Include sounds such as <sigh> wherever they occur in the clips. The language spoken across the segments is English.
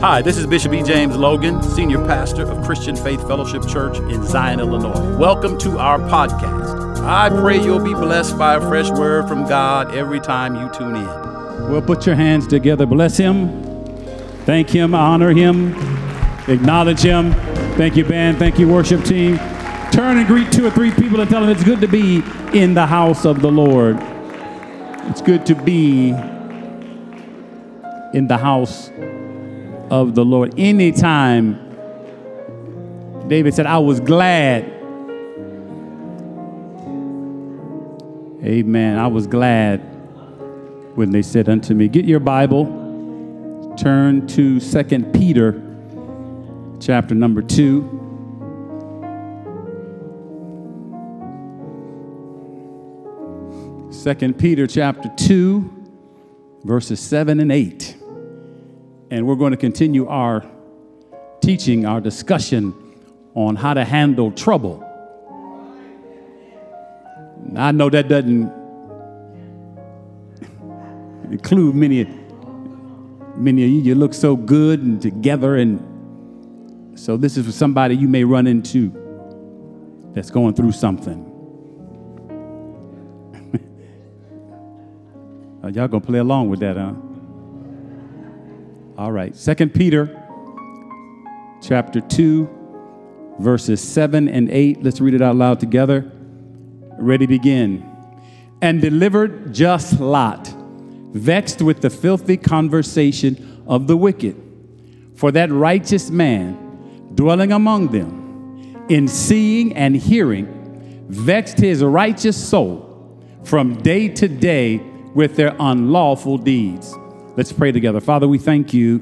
Hi, this is Bishop E. James Logan, Senior Pastor of Christian Faith Fellowship Church in Zion, Illinois. Welcome to our podcast. I pray you'll be blessed by a fresh word from God every time you tune in. Well, put your hands together. Bless him. Thank him. Honor him. Acknowledge him. Thank you, band. Thank you, worship team. Turn and greet two or three people and tell them it's good to be in the house of the Lord. It's good to be in the house of the Lord. Anytime David said, I was glad. Amen. I was glad when they said unto me, Get your Bible, turn to Second Peter chapter number 2. Second Peter chapter 2, verses 7 and 8. And we're going to continue our teaching, our discussion on how to handle trouble. I know that doesn't include many, many of you. You look so good and together, and so this is for somebody you may run into that's going through something. <laughs> Y'all gonna play along with that, huh? All right. Second Peter chapter 2, verses 7 and 8. Let's read it out loud together. Ready, begin. And delivered just Lot, vexed with the filthy conversation of the wicked. For that righteous man, dwelling among them, in seeing and hearing, vexed his righteous soul from day to day with their unlawful deeds. Let's pray together. Father, we thank you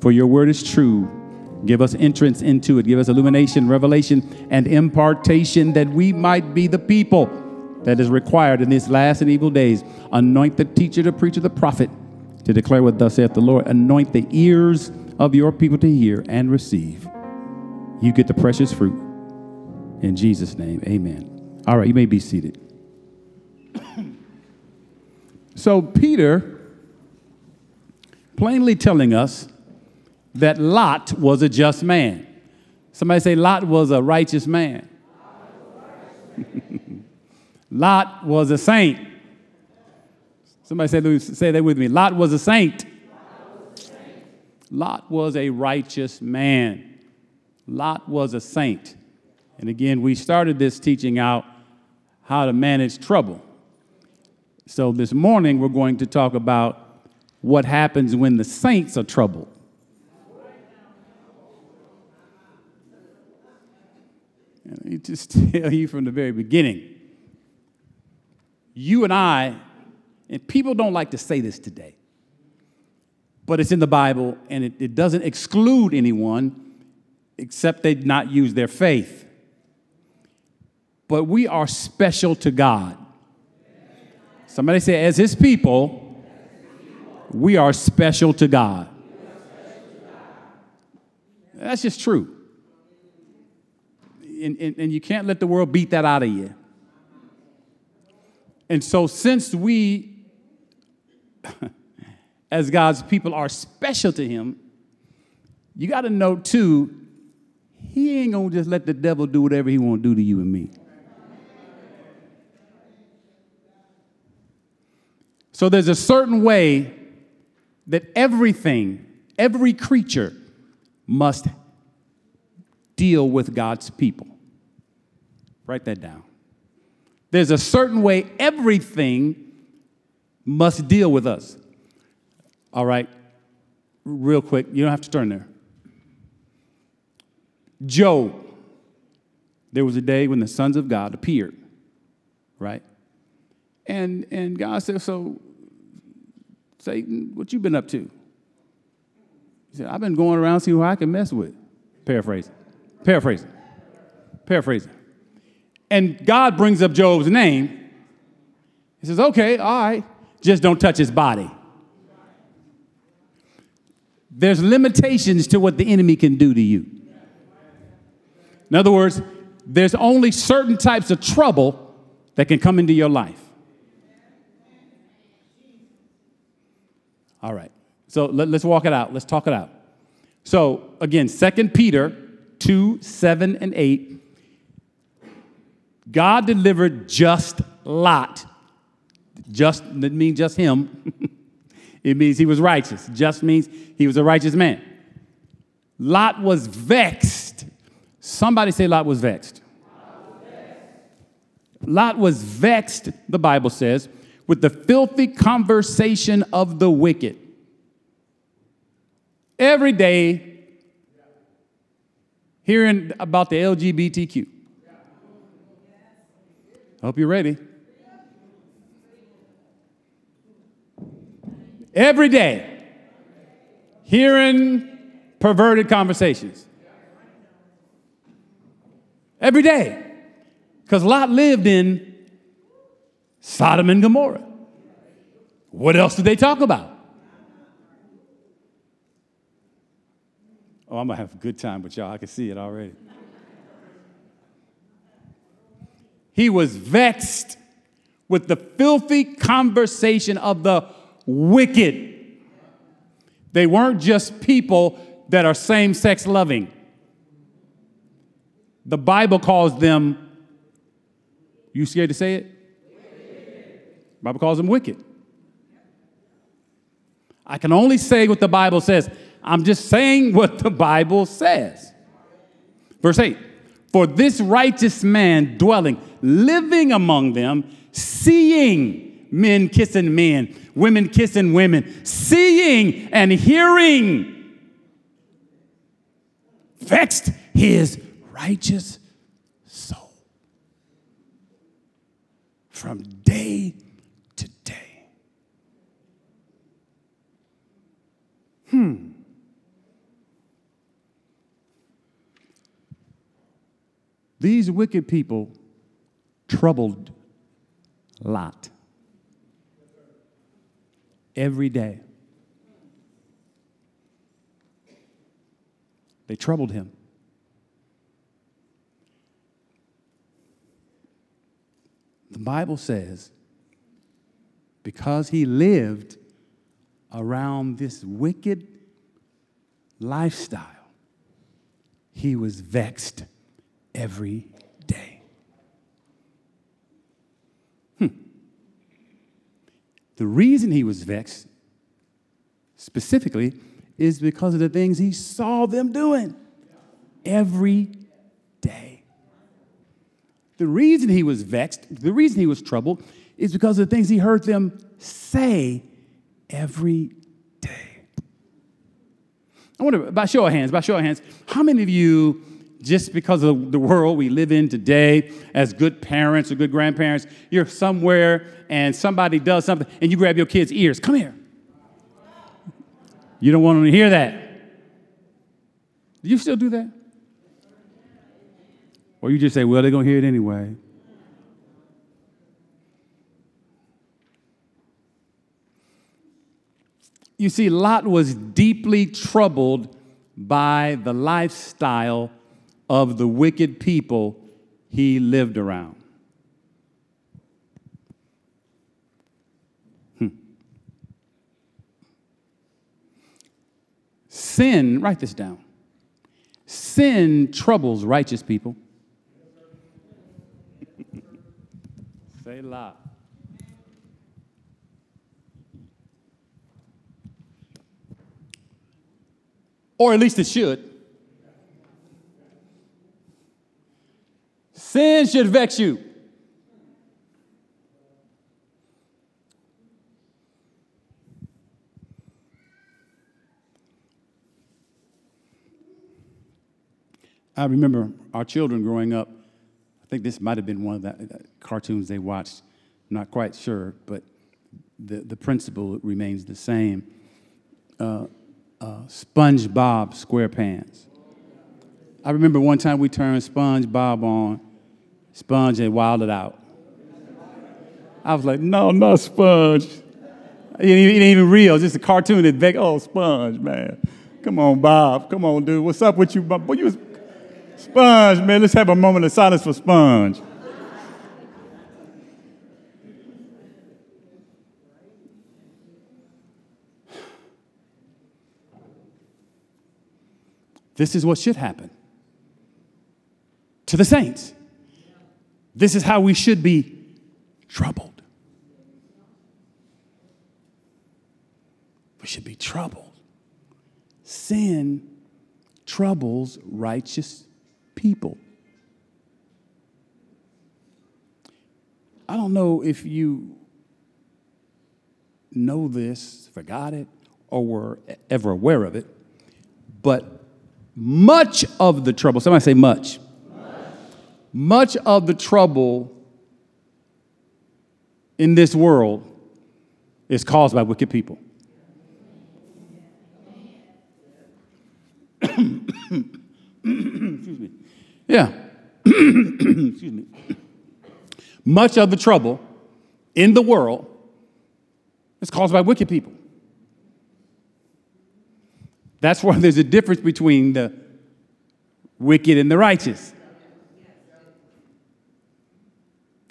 for your word is true. Give us entrance into it. Give us illumination, revelation, and impartation that we might be the people that is required in these last and evil days. Anoint the teacher, the preacher, the prophet to declare what thus saith the Lord. Anoint the ears of your people to hear and receive. You get the precious fruit. In Jesus' name, amen. All right, you may be seated. <coughs> So, Peter plainly telling us that Lot was a just man. Somebody say, Lot was a righteous man. <laughs> Lot was a saint. Somebody say, say that with me. Lot was a saint. Lot was a righteous man. Lot was a saint. And again, we started this teaching out how to manage trouble. So this morning we're going to talk about what happens when the saints are troubled. Let me just <laughs> tell you from the very beginning. You and I, and people don't like to say this today, but it's in the Bible and it, it doesn't exclude anyone except they not use their faith. But we are special to God. Somebody say, as his people, we are special to God. That's just true. And, and, and, you can't let the world beat that out of you. And so, since we, <laughs> as God's people, are special to Him, you got to know too, He ain't gonna just let the devil do whatever He want to do to you and me. So there's a certain way that everything, every creature must deal with God's people. Write that down. There's a certain way everything must deal with us. All right, real quick, you don't have to turn there. Job, there was a day when the sons of God appeared, right? And, and God said, So, Satan, what you been up to? He said, I've been going around see who I can mess with. Paraphrasing. Paraphrasing. Paraphrasing. And God brings up Job's name. He says, Okay, all right, just don't touch his body. There's limitations to what the enemy can do to you. In other words, there's only certain types of trouble that can come into your life. All right. So let, us walk it out. Let's talk it out. So again, 2 Peter 2 7 and 8. God delivered just Lot. Just didn't mean just him. <laughs> it means he was righteous. Just means he was a righteous man. Lot was vexed. Somebody say Lot was vexed. Lot was vexed, the Bible says, with the filthy conversation of the wicked. Every day, hearing about the LGBTQ. Hope you're ready. Every day, hearing perverted conversations. Every day. Because Lot lived in Sodom and Gomorrah. What else did they talk about? Oh, I'm going to have a good time with y'all. I can see it already. He was vexed with the filthy conversation of the wicked. They weren't just people that are same sex loving. The Bible calls them, you scared to say it? Bible calls them wicked. I can only say what the Bible says. I'm just saying <laughs> what the Bible says. Verse 8 For this righteous man dwelling, living among them, seeing men kissing men, women kissing women, seeing and hearing, vexed his righteous soul from day to day. Hmm. These wicked people troubled Lot every day. They troubled him. The Bible says, because he lived around this wicked lifestyle, he was vexed every day. Hmm. The reason he was vexed, specifically, is because of the things he saw them doing every day. The reason he was vexed, the reason he was troubled, is because of the things he heard them say every day. I wonder, by show of hands, by show of hands, how many of you just because of the world we live in today, as good parents or good grandparents, you're somewhere and somebody does something and you grab your kid's ears. Come here. You don't want them to hear that. Do you still do that? Or you just say, well, they're going to hear it anyway. You see, Lot was deeply troubled by the lifestyle of the wicked people he lived around. Hmm. Sin, write this down. Sin troubles righteous people. <laughs> Say lot. Or at least it should. Sin should vex you. I remember our children growing up. I think this might have been one of the cartoons they watched. I'm not quite sure, but the, the principle remains the same. Uh, uh, SpongeBob SquarePants. I remember one time we turned SpongeBob on, Sponge had wilded out. I was like, no, not Sponge. It ain't even real. It's just a cartoon that begged, oh, Sponge, man. Come on, Bob. Come on, dude. What's up with you, Bob? Boy, you was Sponge, man. Let's have a moment of silence for Sponge. This is what should happen to the saints. This is how we should be troubled. We should be troubled. Sin troubles righteous people. I don't know if you know this, forgot it, or were ever aware of it, but much of the trouble, somebody say much. Much, much of the trouble in this world is caused by wicked people. Excuse me. Yeah. <coughs> Excuse me. Much of the trouble in the world is caused by wicked people. That's why there's a difference between the wicked and the righteous.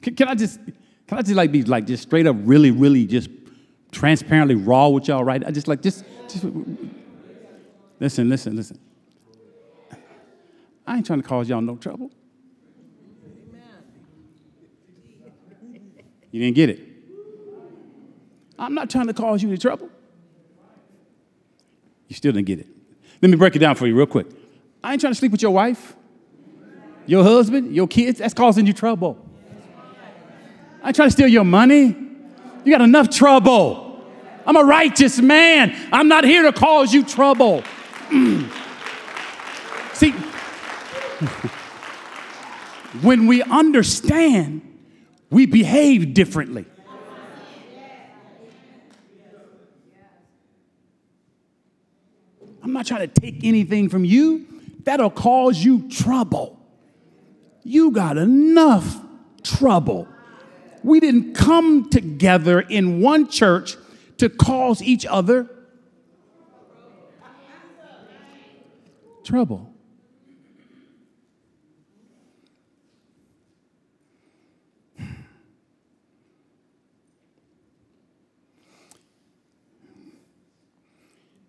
Can, can I just can I just like be like just straight up really really just transparently raw with y'all right? I just like just just listen listen listen. I ain't trying to cause y'all no trouble. You didn't get it. I'm not trying to cause you any trouble. You still didn't get it. Let me break it down for you real quick. I ain't trying to sleep with your wife, your husband, your kids. That's causing you trouble. I ain't trying to steal your money. You got enough trouble. I'm a righteous man. I'm not here to cause you trouble. <clears throat> See, <laughs> when we understand, we behave differently. I'm not trying to take anything from you. That'll cause you trouble. You got enough trouble. We didn't come together in one church to cause each other trouble.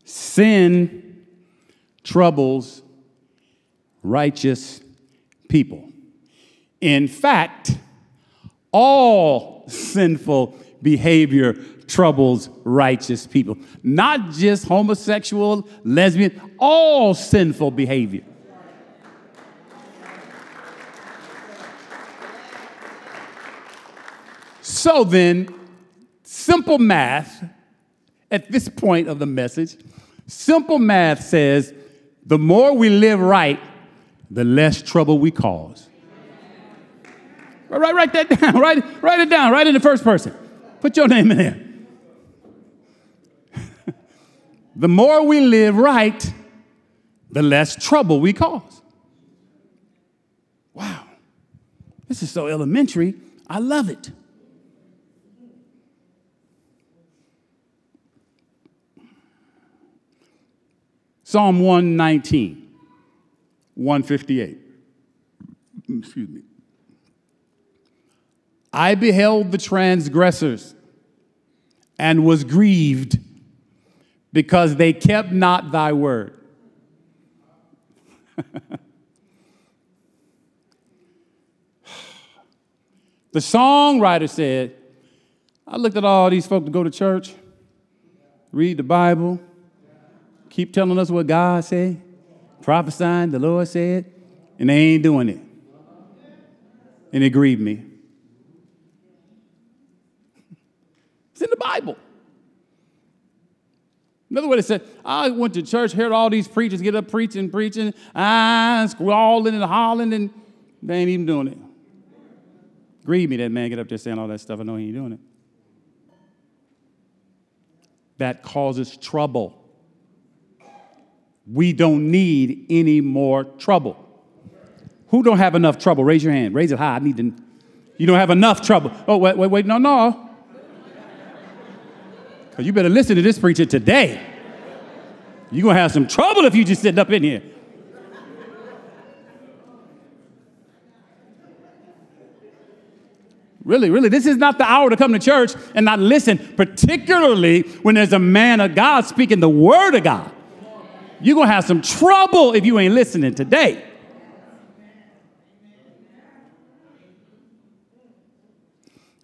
Sin troubles righteous people. In fact, all sinful behavior troubles righteous people. Not just homosexual, lesbian, all sinful behavior. So then, simple math at this point of the message Simple math says the more we live right, the less trouble we cause. Write, write that <laughs> down. Write, write it down. Write in the first person. Put your name in there. <laughs> the more we live right, the less trouble we cause. Wow. This is so elementary. I love it. Psalm 119, 158. Excuse me. I beheld the transgressors and was grieved because they kept not thy word. the songwriter said, I looked at all these folk to go to church, read the Bible, keep telling us what God said, prophesying, the Lord said, and they ain't doing it. And it grieved me. It's in the Bible. Another way to say, I went to church, heard all these preachers get up preaching, preaching, ah, squalling and hollering, and they ain't even doing it. Grieve me that man get up there saying all that stuff. I know he ain't doing it. That causes trouble. We don't need any more trouble. Who don't have enough trouble? Raise your hand. Raise it high. I need to. You don't have enough trouble. Oh, wait, wait, wait. No, no. Because you better listen to this preacher today. You're going to have some trouble if you just sitting up in here. Really, really, this is not the hour to come to church and not listen, particularly when there's a man of God speaking the word of God. You're going to have some trouble if you ain't listening today.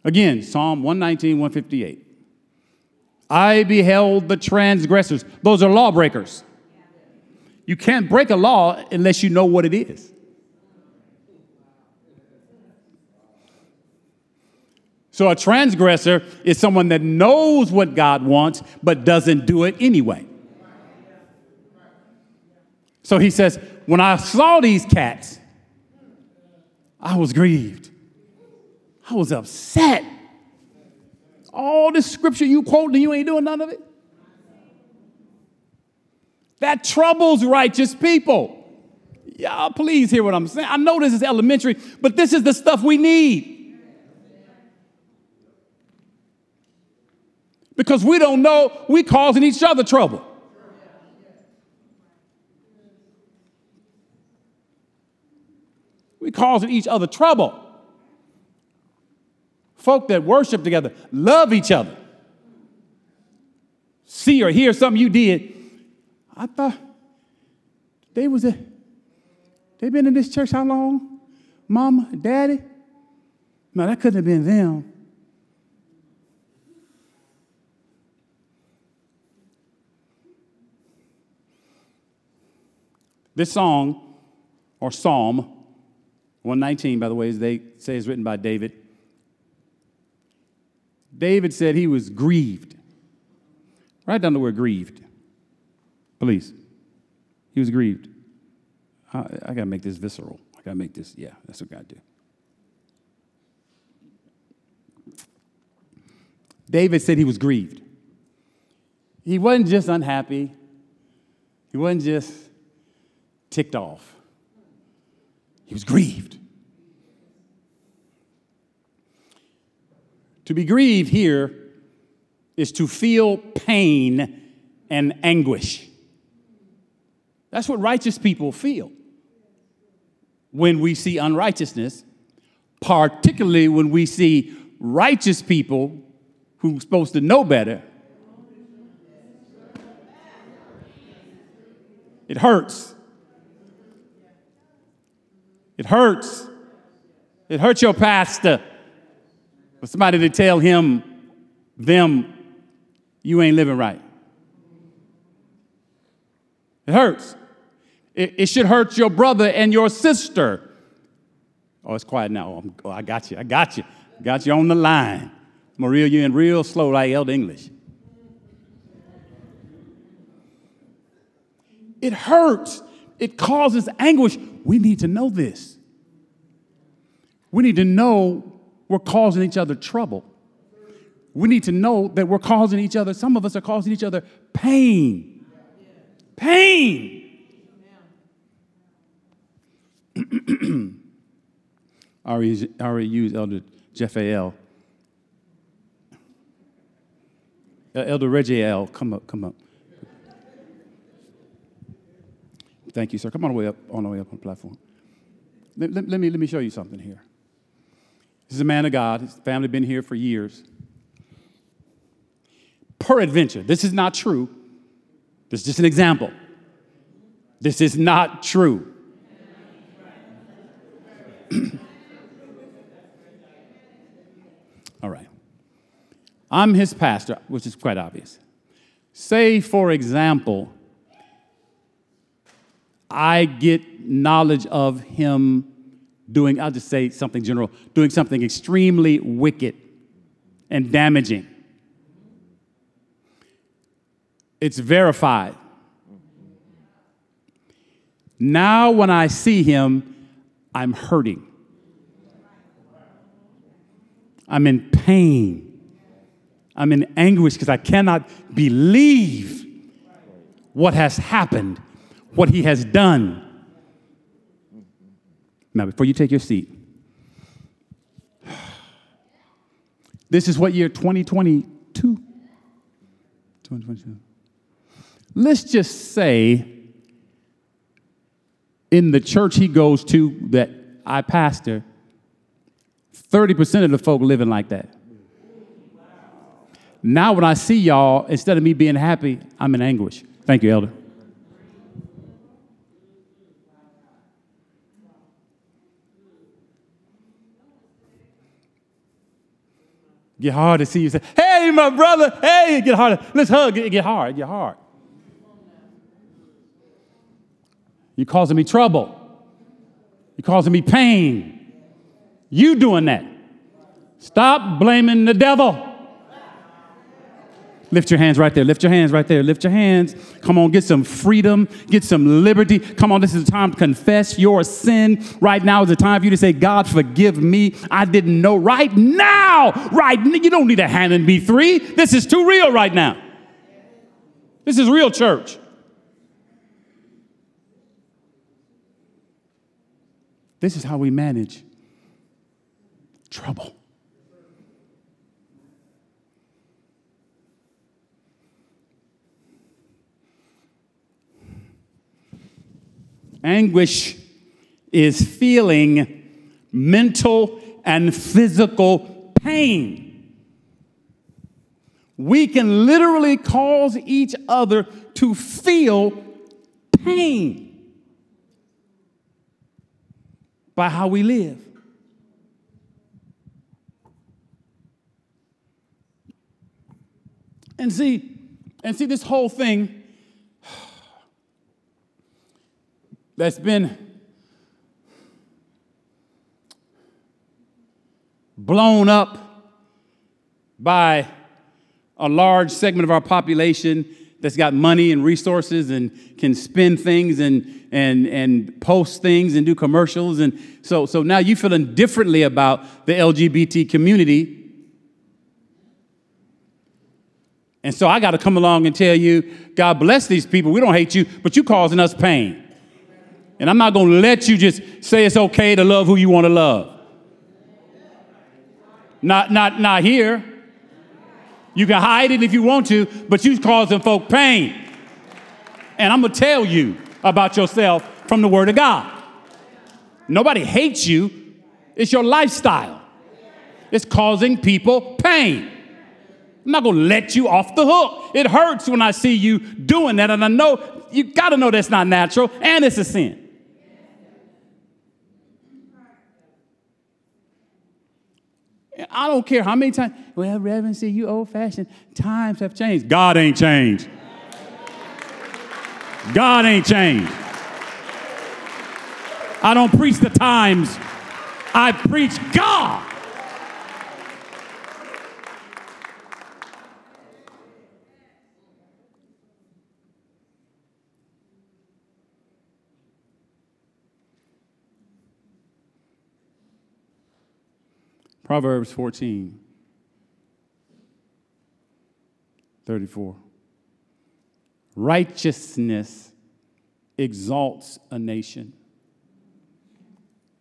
Again, Psalm 119, 158. I beheld the transgressors. Those are lawbreakers. You can't break a law unless you know what it is. So a transgressor is someone that knows what God wants but doesn't do it anyway. So he says, When I saw these cats, I was grieved. I was upset. All this scripture you quote and you ain't doing none of it. That troubles righteous people. Y'all, please hear what I'm saying. I know this is elementary, but this is the stuff we need. Because we don't know, we causing each other trouble. We causing each other trouble. Folk that worship together love each other. See or hear something you did. I thought they was a, they been in this church how long? Mama, daddy? No, that couldn't have been them. This song, or Psalm 119, by the way, they say is written by David. David said he was grieved. Write down the word grieved, please. He was grieved. I, I got to make this visceral. I got to make this, yeah, that's what God do. David said he was grieved. He wasn't just unhappy, he wasn't just ticked off. He was grieved. To be grieved here is to feel pain and anguish. That's what righteous people feel when we see unrighteousness, particularly when we see righteous people who are supposed to know better. It hurts. It hurts. It hurts your pastor for somebody to tell him, them, you ain't living right. It hurts. It, it should hurt your brother and your sister. Oh, it's quiet now. Oh, oh I got you. I got you. Got you on the line. Maria, you're in real slow like Elder English. It hurts. It causes anguish. We need to know this. We need to know we're causing each other trouble. We need to know that we're causing each other, some of us are causing each other pain. Pain. <clears throat> I already used Elder Jeff A.L. Uh, Elder Reggie L. Come up, come up. Thank you, sir. Come on way up, on the way up on the platform. Let, let, let, me, let me show you something here. This is a man of God. His family been here for years. Peradventure, this is not true. This is just an example. This is not true. <clears throat> All right. I'm his pastor, which is quite obvious. Say, for example, I get knowledge of him doing, I'll just say something general, doing something extremely wicked and damaging. It's verified. Now, when I see him, I'm hurting. I'm in pain. I'm in anguish because I cannot believe what has happened, what he has done. Now, before you take your seat, this is what year 2022? 2022. Let's just say in the church he goes to that I pastor, 30% of the folk living like that. Now, when I see y'all, instead of me being happy, I'm in anguish. Thank you, Elder. Get hard to see you say, hey, my brother, hey, get hard. Let's hug. Get, get hard, get hard. You're causing me trouble. You're causing me pain. You doing that. Stop blaming the devil. Lift your hands right there. Lift your hands right there. Lift your hands. Come on, get some freedom, get some liberty. Come on, this is the time to confess your sin. Right now is the time for you to say, God, forgive me. I didn't know. Right now, right you don't need a hand in B3. This is too real right now. This is real church. This is how we manage trouble. Anguish is feeling mental and physical pain. We can literally cause each other to feel pain by how we live. And see, and see this whole thing that's been blown up by a large segment of our population that's got money and resources and can spend things and, and, and post things and do commercials. And so, so now you're feeling differently about the LGBT community. And so I got to come along and tell you, God bless these people. We don't hate you, but you're causing us pain. And I'm not going to let you just say it's okay to love who you want to love. Not, not, not here. You can hide it if you want to, but you're causing folk pain. And I'm going to tell you about yourself from the Word of God. Nobody hates you, it's your lifestyle. It's causing people pain. I'm not to let you off the hook. It hurts when I see you doing that, and I know you got to know that's not natural and it's a sin. I don't care how many times. Well, Reverend, see, you old fashioned. Times have changed. God ain't changed. God ain't changed. I don't preach the times, I preach God. Proverbs 14, 34. Righteousness exalts a nation,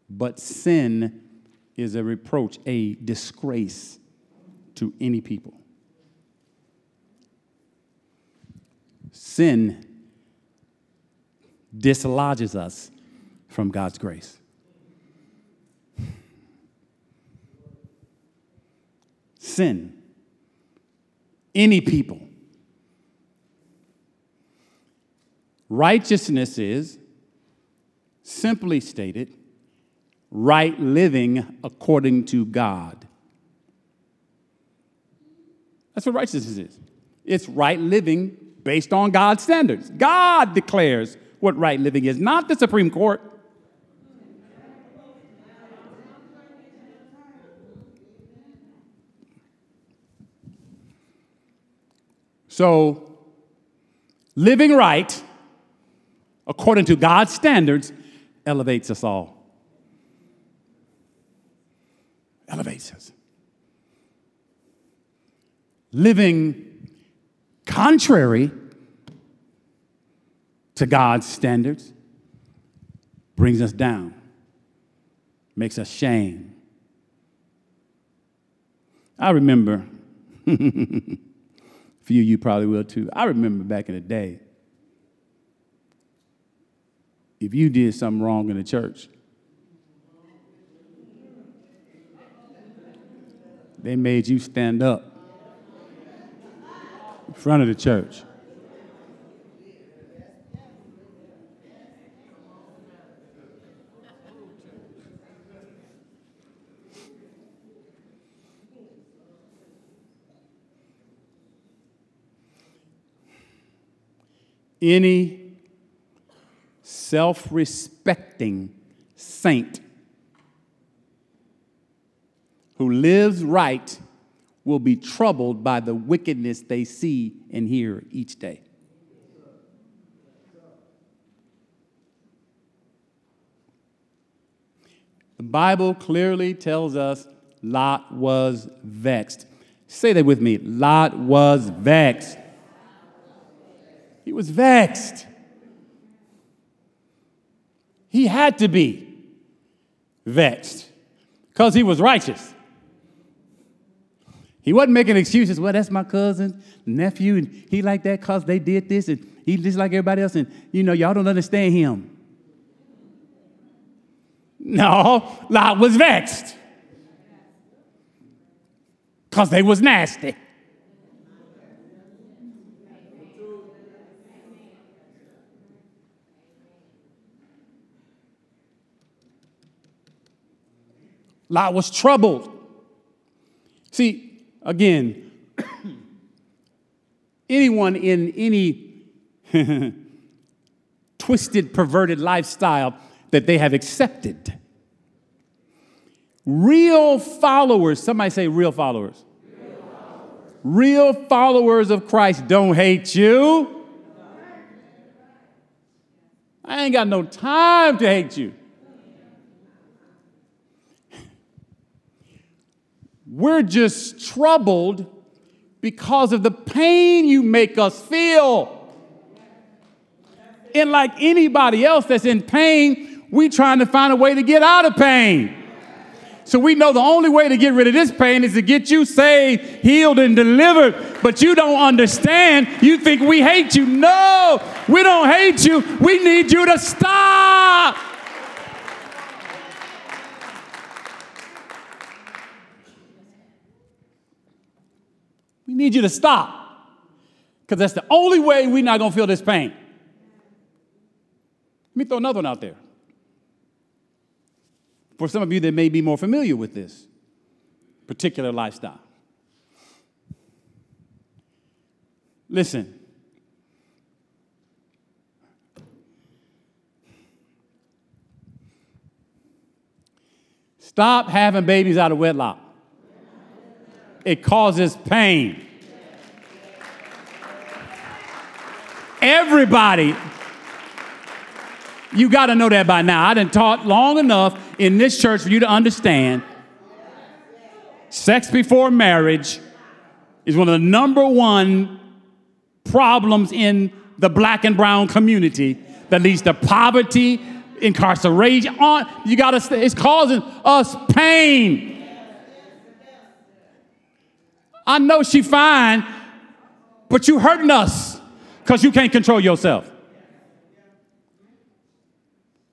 but sin is a reproach, a disgrace to any people. Sin dislodges us from God's grace. Sin. Any people. Righteousness is, simply stated, right living according to God. That's what righteousness is. It's right living based on God's standards. God declares what right living is, not the Supreme Court. So, living right according to God's standards elevates us all. Elevates us. Living contrary to God's standards brings us down, makes us shame. I remember <laughs> few of you probably will too. I remember back in the day, if you did something wrong in the church, they made you stand up in front of the church. Any self respecting saint who lives right will be troubled by the wickedness they see and hear each day. The Bible clearly tells us Lot was vexed. Say that with me Lot was vexed. He was vexed. He had to be vexed because he was righteous. He wasn't making excuses. Well, that's my cousin, nephew, and he like that because they did this, and he just like everybody else, and you know, y'all don't understand him. No, Lot was vexed because they was nasty. Lot was troubled. See, again, <coughs> anyone in any <laughs> twisted, perverted lifestyle that they have accepted. Real followers, somebody say real followers. Real followers, real followers of Christ don't hate you. I ain't got no time to hate you. We're just troubled because of the pain you make us feel. And like anybody else that's in pain, we trying to find a way to get out of pain. So we know the only way to get rid of this pain is to get you saved, healed, and delivered. But you don't understand. You think we hate you. No, we don't hate you. We need you to stop. Need you to stop. Because that's the only way we're not going to feel this pain. Let me throw another one out there. For some of you that may be more familiar with this particular lifestyle. Listen. Stop having babies out of wedlock it causes pain. Everybody, you got to know that by now. I done taught long enough in this church for you to understand sex before marriage is one of the number one problems in the black and brown community that leads to poverty, incarceration. On you got to. It's causing us pain. I know she fine, but you hurting us because you can't control yourself.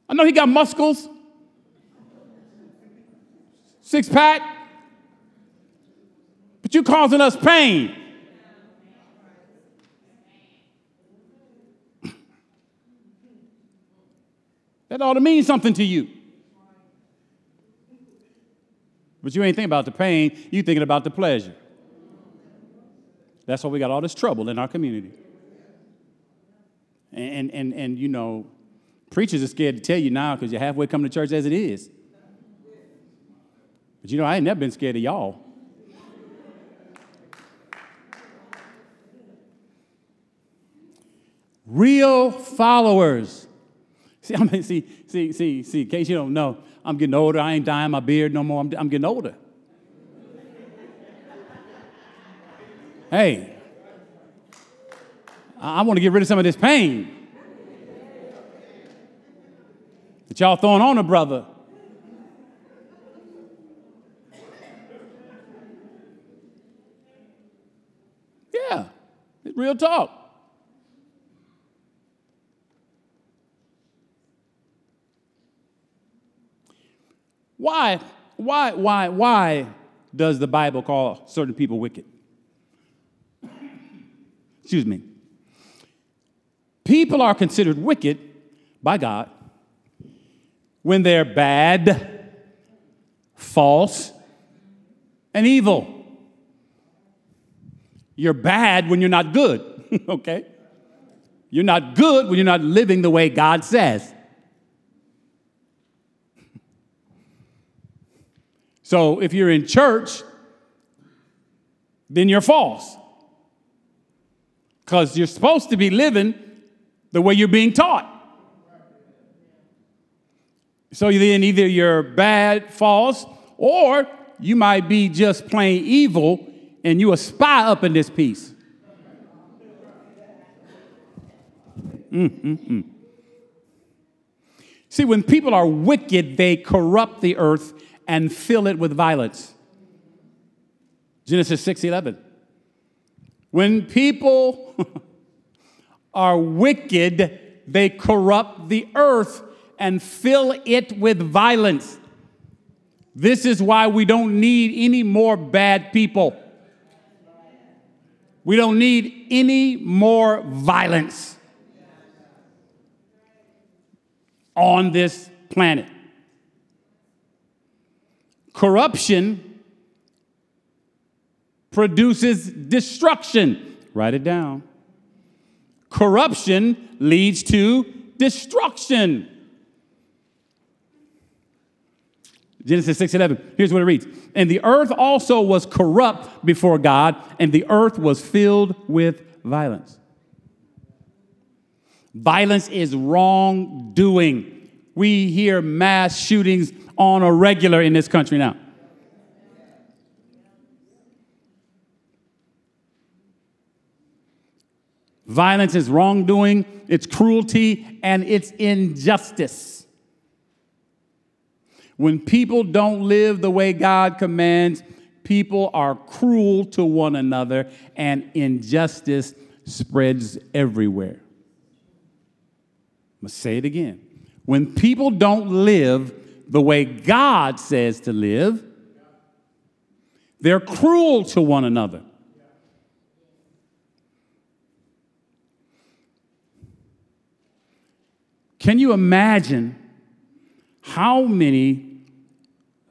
I know he got muscles, six pack, but you're causing us pain. <clears throat> That ought to mean something to you. But you ain't thinking about the pain, you thinking about the pleasure. That's why we got all this trouble in our community. And, and, and you know, preachers are scared to tell you now because you're halfway coming to church as it is. But you know, I ain't never been scared of y'all. Real followers. See, I mean, <laughs> see, see, see, see, in case you don't know, I'm getting older. I ain't dyeing my beard no more. I'm, I'm getting older. Hey, I want to get rid of some of this pain that y'all throwing on a brother. Yeah, it's real talk. Why, why, why, why does the Bible call certain people wicked? Excuse me. People are considered wicked by God when they're bad, false, and evil. You're bad when you're not good, <laughs> okay? You're not good when you're not living the way God says. <laughs> So if you're in church, then you're false. Because you're supposed to be living the way you're being taught. So then either you're bad, false, or you might be just plain evil and you a spy up in this piece. Mm-mm-mm. See, when people are wicked, they corrupt the earth and fill it with violence. Genesis 6 11. When people <laughs> are wicked, they corrupt the earth and fill it with violence. This is why we don't need any more bad people. We don't need any more violence on this planet. Corruption produces destruction. Write it down. Corruption leads to destruction. Genesis 6 11. Here's what it reads. And the earth also was corrupt before God, and the earth was filled with violence. Violence is wrongdoing. We hear mass shootings on a regular in this country now. Violence is wrongdoing, it's cruelty, and it's injustice. When people don't live the way God commands, people are cruel to one another, and injustice spreads everywhere. I'm gonna say it again. When people don't live the way God says to live, they're cruel to one another. Can you imagine how many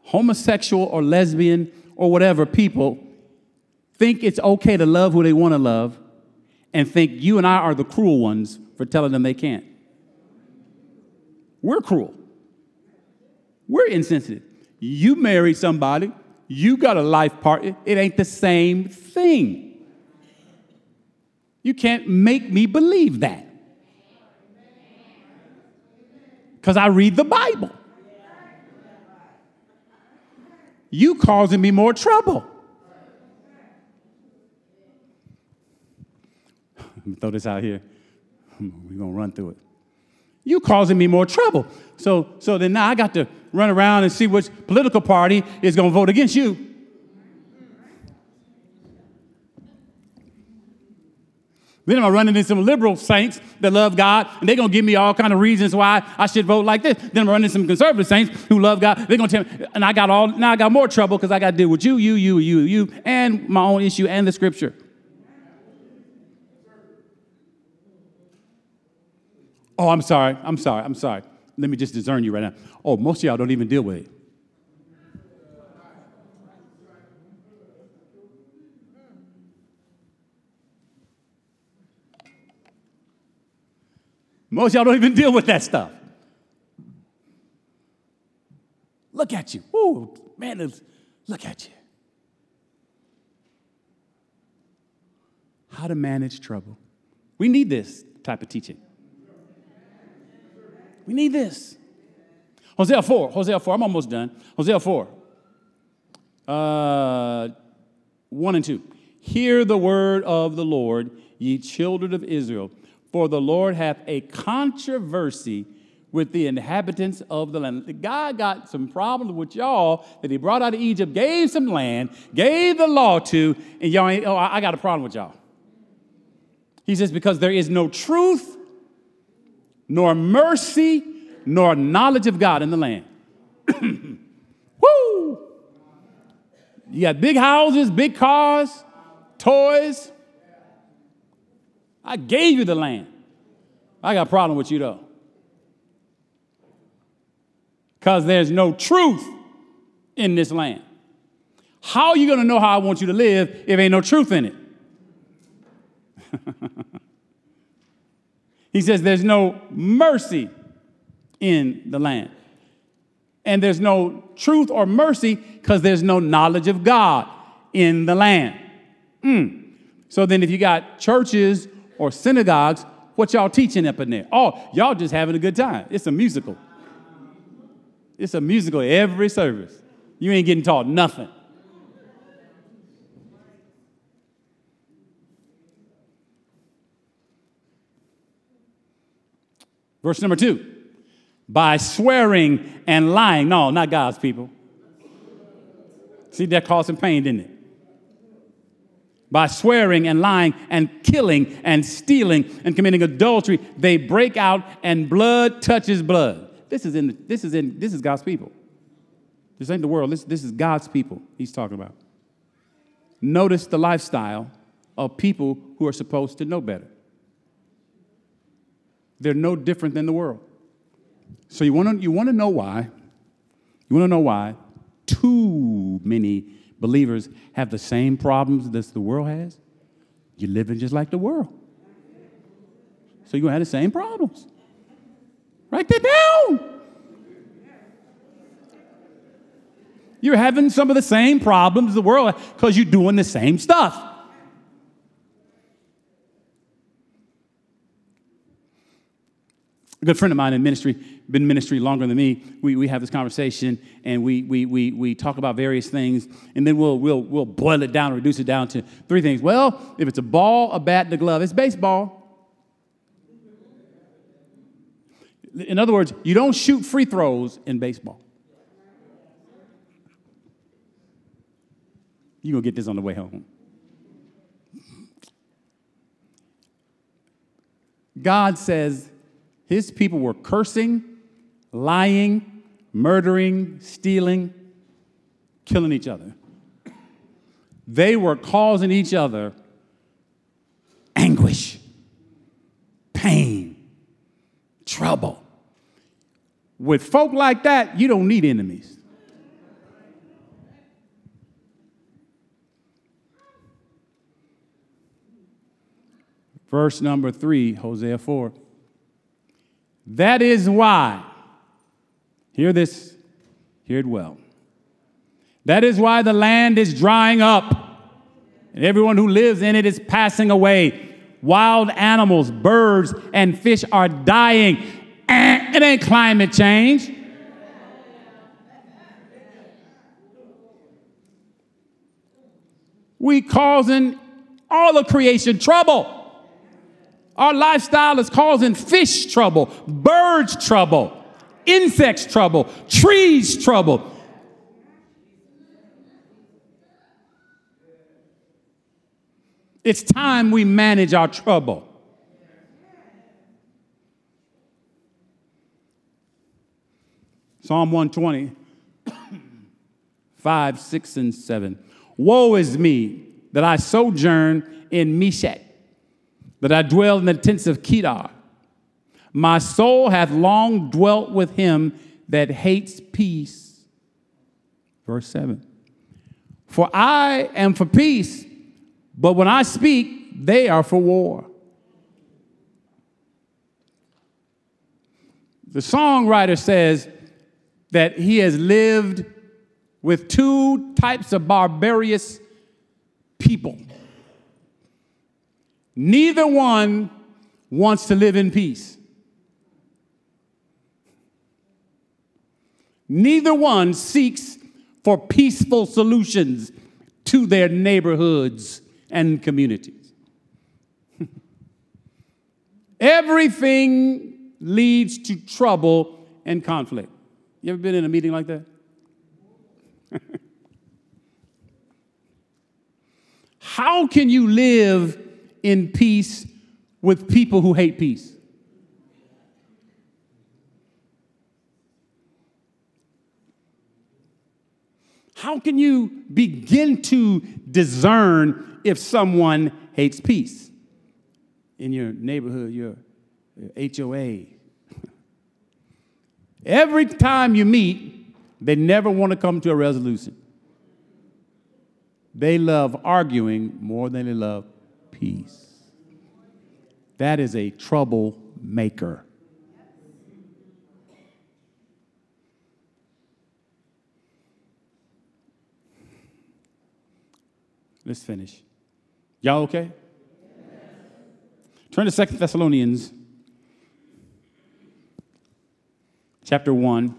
homosexual or lesbian or whatever people think it's okay to love who they want to love and think you and I are the cruel ones for telling them they can't? We're cruel. We're insensitive. You married somebody, you got a life partner, it ain't the same thing. You can't make me believe that. Because I read the Bible. You causing me more trouble. Let me throw this out here. We're gonna run through it. You causing me more trouble. So, so then now I got to run around and see which political party is to vote against you. Then I'm running into some liberal saints that love God, and they're gonna give me all kind of reasons why I should vote like this. Then I'm running into some conservative saints who love God. They're gonna tell me, and I got all now I got more trouble because I got to deal with you, you, you, you, you, and my own issue and the scripture. Oh, I'm sorry. I'm sorry. I'm sorry. Let me just discern you right now. Oh, most of y'all don't even deal with it. Most y'all don't even deal with that stuff. Look at you. Ooh, man, look at you. How to manage trouble. We need this type of teaching. We need this. Hosea 4, Hosea 4, I'm almost done. Hosea 4, uh, 1 and 2. Hear the word of the Lord, ye children of Israel, for the Lord hath a controversy with the inhabitants of the land. God got some problems with y'all that he brought out of Egypt, gave some land, gave the law to, and y'all ain't, oh, I got a problem with y'all. He says, because there is no truth nor mercy, nor knowledge of God in the land. <coughs> Woo! You got big houses, big cars, toys. I gave you the land. I got a problem with you though. Because there's no truth in this land. How are you going to know how I want you to live if ain't no truth in it? <laughs> He says there's no mercy in the land. And there's no truth or mercy because there's no knowledge of God in the land. Mm. So then, if you got churches or synagogues, what y'all teaching up in there? Oh, y'all just having a good time. It's a musical. It's a musical every service. You ain't getting taught nothing. Verse number two by swearing and lying. No, not God's people. See, that causing pain, didn't it? By swearing and lying and killing and stealing and committing adultery, they break out and blood touches blood. This is in, this is in, this is God's people. This ain't the world. This, this is God's people he's talking about. Notice the lifestyle of people who are supposed to know better. They're no different than the world. So you want to you want to know why? You want to know why too many believers have the same problems that the world has? You're living just like the world. So you're going to have the same problems. Write that down. You're having some of the same problems the world because you're doing the same stuff. A good friend of mine in ministry, been in ministry longer than me, we, we have this conversation and we, we, we, we talk about various things, and then we'll, we'll, we'll boil it down, reduce it down to three things. Well, if it's a ball, a bat, and a glove, it's baseball. In other words, you don't shoot free throws in baseball. You're going to get this on the way home. God says his people were cursing, lying, murdering, stealing, killing each other. They were causing each other anguish, pain, trouble. With folk like that, you don't need enemies. Verse number three, Hosea 4. That is why, hear this, hear it well. That is why the land is drying up, and everyone who lives in it is passing away. Wild animals, birds, and fish are dying. Eh, it ain't climate change. We causing all of creation trouble. Our lifestyle is causing fish trouble, birds trouble, insects trouble, trees trouble. It's time we manage our trouble. Psalm 120, 5, 6, and 7. Woe is me that I sojourn in Meshech that I dwell in the tents of Kedar. My soul hath long dwelt with him that hates peace. Verse 7. For I am for peace, but when I speak, they are for war. The songwriter says that he has lived with two types of barbarous people. Neither one wants to live in peace. Neither one seeks for peaceful solutions to their neighborhoods and communities. <laughs> Everything leads to trouble and conflict. You ever been in a meeting like that? <laughs> How can you live in peace with people who hate peace. How can you begin to discern if someone hates peace in your neighborhood, your, your HOA? Every time you meet, they never want to come to a resolution. They love arguing more than they love peace. That is a trouble maker. Let's finish. Y'all okay? Turn to Second Thessalonians chapter 1,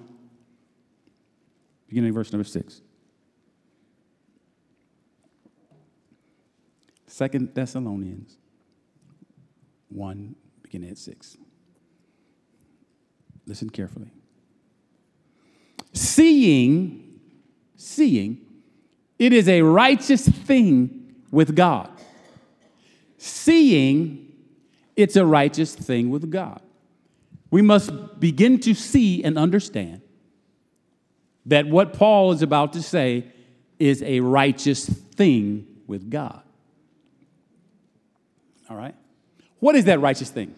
beginning verse number 6. Second Thessalonians 1, beginning at 6. Listen carefully. Seeing, seeing, it is a righteous thing with God. Seeing, it's a righteous thing with God. We must begin to see and understand that what Paul is about to say is a righteous thing with God. All right? What is that righteous thing?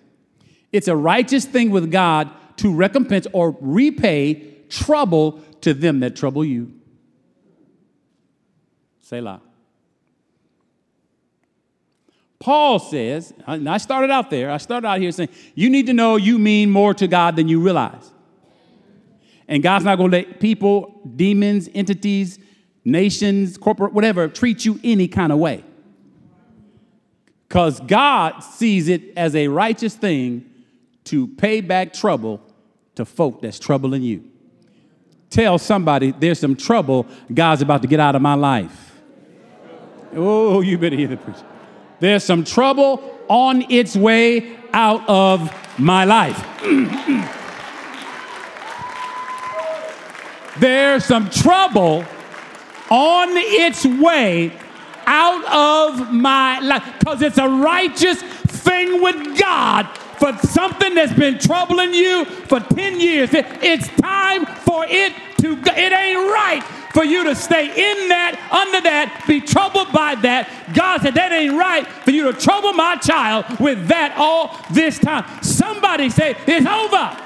It's a righteous thing with God to recompense or repay trouble to them that trouble you. Selah. Paul says, and I started out there, I started out here saying, you need to know you mean more to God than you realize. And God's not going to let people, demons, entities, nations, corporate, whatever, treat you any kind of way. Because God sees it as a righteous thing to pay back trouble to folk that's troubling you. Tell somebody there's some trouble God's about to get out of my life. Oh, you better hear the preacher. There's some trouble on its way out of my life. <clears throat> There's some trouble on its way out of my life because it's a righteous thing with God for something that's been troubling you for 10 years. it's time for it to, it ain't right for you to stay in that, under that, be troubled by that. God said, that ain't right for you to trouble my child with that all this time. Somebody say, it's over.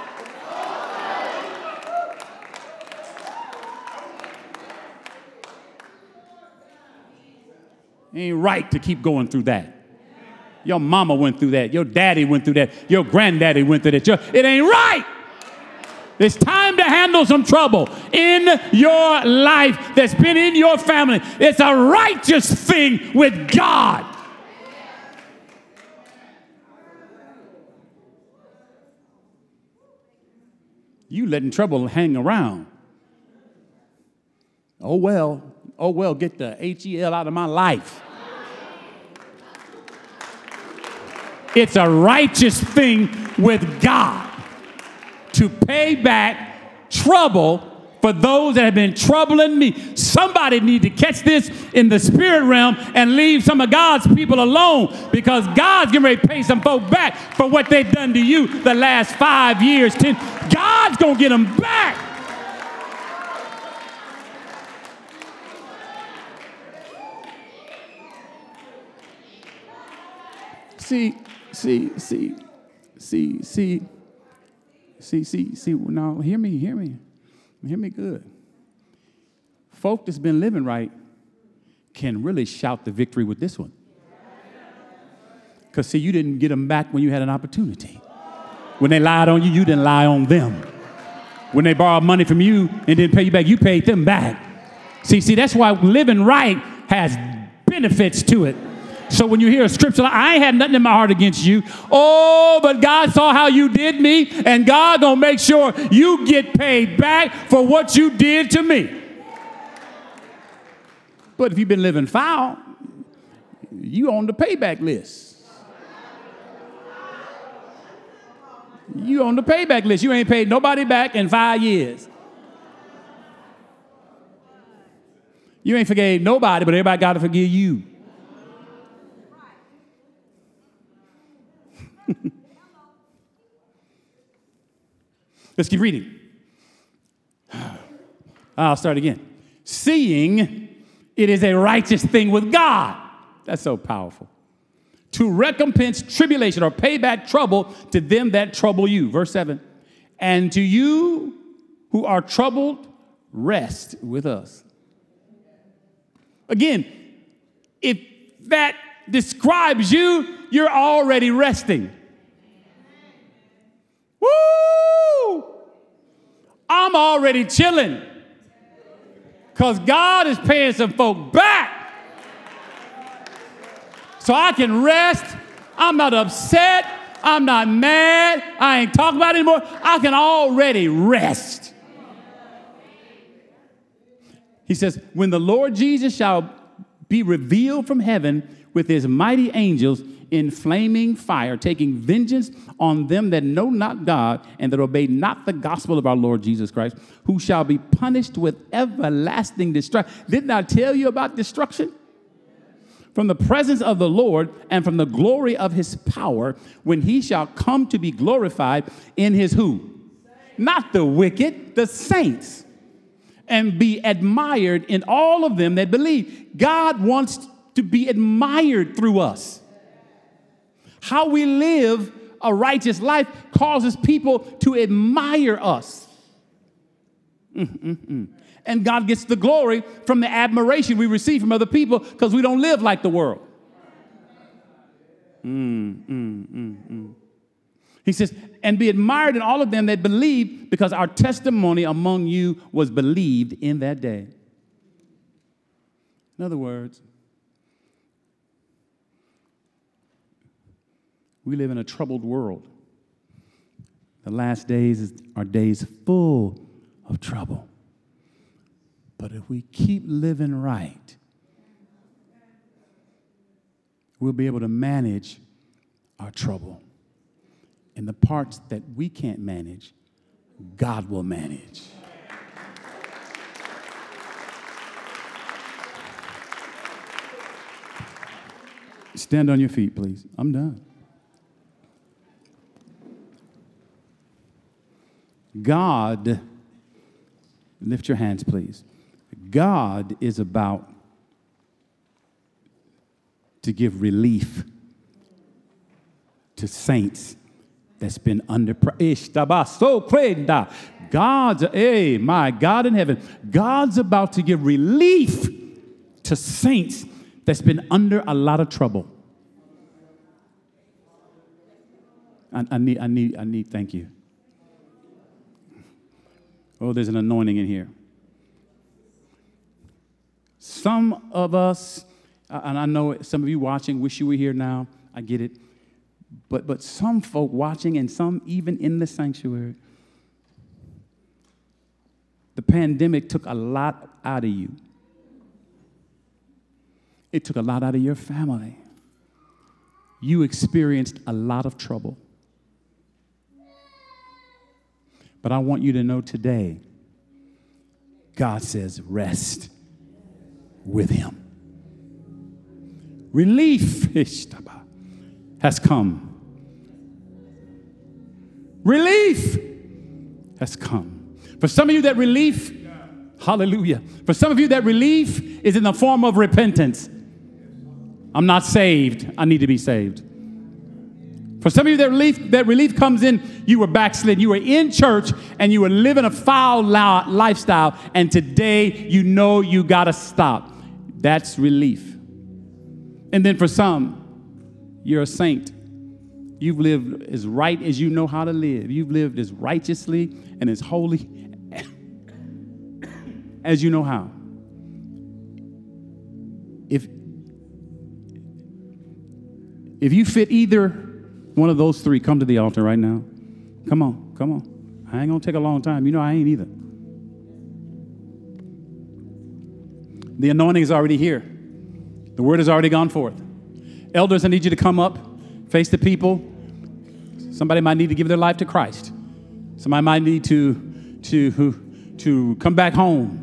Ain't right to keep going through that. Your mama went through that. Your daddy went through that. Your granddaddy went through that. Your, it ain't right. It's time to handle some trouble in your life that's been in your family. It's a righteous thing with God. You letting trouble hang around. Oh well, oh well, get the H E L out of my life. It's a righteous thing with God to pay back trouble for those that have been troubling me. Somebody need to catch this in the spirit realm and leave some of God's people alone because God's getting ready to pay some folk back for what they've done to you the last five years, ten. God's gonna get them back. See, see, see, see, see. See, see, see, now hear me, hear me. Hear me good. Folk that's been living right can really shout the victory with this one. Because, see, you didn't get them back when you had an opportunity. When they lied on you, you didn't lie on them. When they borrowed money from you and didn't pay you back, you paid them back. See, see, that's why living right has benefits to it. So when you hear a scripture, like, I ain't had nothing in my heart against you. Oh, but God saw how you did me, and God gonna make sure you get paid back for what you did to me. But if you've been living foul, you on the payback list. You on the payback list. You ain't paid nobody back in five years. You ain't forgave nobody, but everybody got to forgive you. Let's keep reading. Ah, I'll start again. Seeing it is a righteous thing with God. That's so powerful. To recompense tribulation or pay back trouble to them that trouble you. Verse 7. And to you who are troubled, rest with us. Again, if that describes you, you're already resting. Woo! I'm already chilling. Because God is paying some folk back. So I can rest. I'm not upset. I'm not mad. I ain't talking about it anymore. I can already rest. He says, When the Lord Jesus shall be revealed from heaven with his mighty angels in flaming fire, taking vengeance on them that know not God and that obey not the gospel of our Lord Jesus Christ, who shall be punished with everlasting destruction. Didn't I tell you about destruction? From the presence of the Lord and from the glory of his power, when he shall come to be glorified in his who? Not the wicked, the saints and be admired in all of them that believe. God wants to be admired through us. How we live a righteous life causes people to admire us. Mm-mm-mm. And God gets the glory from the admiration we receive from other people because we don't live like the world. Mm, mm, mm, mm. He says, and be admired in all of them that believe, because our testimony among you was believed in that day. In other words, we live in a troubled world. The last days are days full of trouble. But if we keep living right, we'll be able to manage our trouble. And the parts that we can't manage, God will manage. Stand on your feet, please. I'm done. God, lift your hands, please. God is about to give relief to saints that's been under. God's, hey, my God in heaven, God's about to give relief to saints that's been under a lot of trouble. I, I need, I need, I need, thank you. Oh, there's an anointing in here. Some of us, and I know some of you watching wish you were here now. I get it. But, but some folk watching and some even in the sanctuary, the pandemic took a lot out of you. It took a lot out of your family. You experienced a lot of trouble. But I want you to know today, God says, rest with Him. Relief has come. Relief has come. For some of you, that relief, hallelujah. For some of you, that relief is in the form of repentance. I'm not saved. I need to be saved. For some of you, that relief, that relief comes in, you were backslidden. You were in church and you were living a foul lifestyle, and today you know you got to stop. That's relief. And then for some, you're a saint. You've lived as right as you know how to live. You've lived as righteously and as holy <coughs> as you know how. If, if you fit either one of those three, come to the altar right now. Come on, come on. I ain't gonna take a long time. You know I ain't either. The anointing is already here. The word has already gone forth. Elders, I need you to come up, face the people. Somebody might need to give their life to Christ. Somebody might need to, to, to come back home.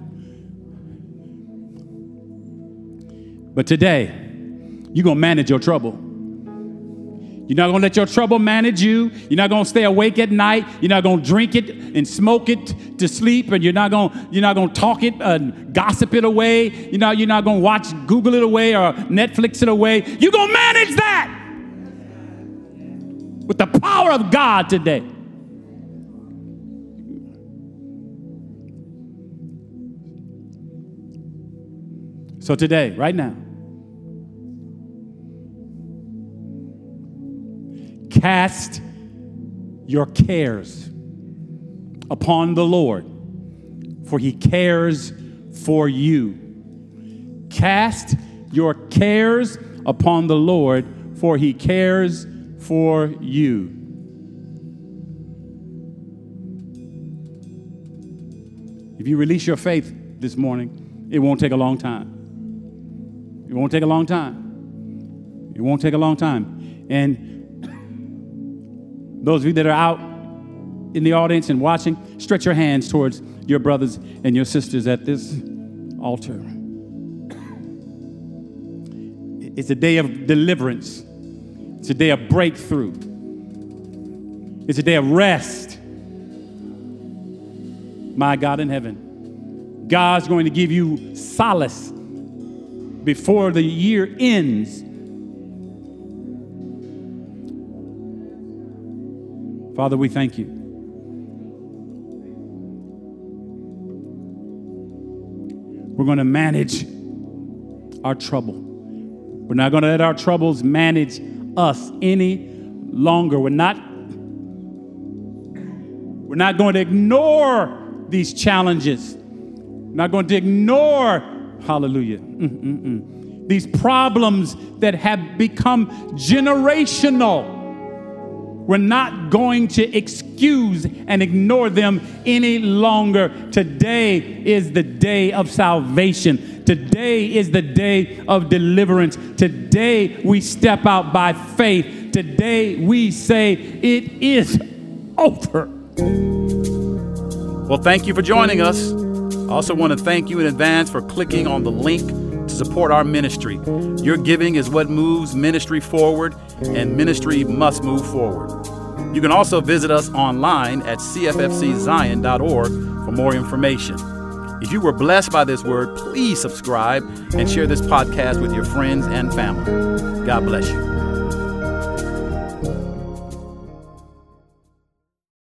But today, you're going to manage your trouble. You're not going to let your trouble manage you. You're not going to stay awake at night. You're not going to drink it and smoke it to sleep, and you're not going to, you're not going to talk it and gossip it away. You're not you're not going to watch Google it away or Netflix it away. You're going to manage that with the power of God today. So today, right now, cast your cares upon the Lord, for he cares for you. Cast your cares upon the Lord, for he cares for you. If you release your faith this morning, it won't take a long time. It won't take a long time. It won't take a long time. And those of you that are out in the audience and watching, stretch your hands towards your brothers and your sisters at this altar. It's a day of deliverance. It's a day of breakthrough. It's a day of rest. My God in heaven. God's going to give you solace before the year ends. Father, we thank you. We're going to manage our trouble. We're not going to let our troubles manage us any longer. We're not we're not going to ignore these challenges. We're not going to ignore hallelujah. Mm-mm-mm. These problems that have become generational. We're not going to excuse and ignore them any longer. Today is the day of salvation. Today is the day of deliverance. Today we step out by faith. Today we say it is over. Well, thank you for joining us. I also want to thank you in advance for clicking on the link support our ministry. Your giving is what moves ministry forward, and ministry must move forward. You can also visit us online at cffczion.org for more information. If you were blessed by this word, please subscribe and share this podcast with your friends and family. God bless you.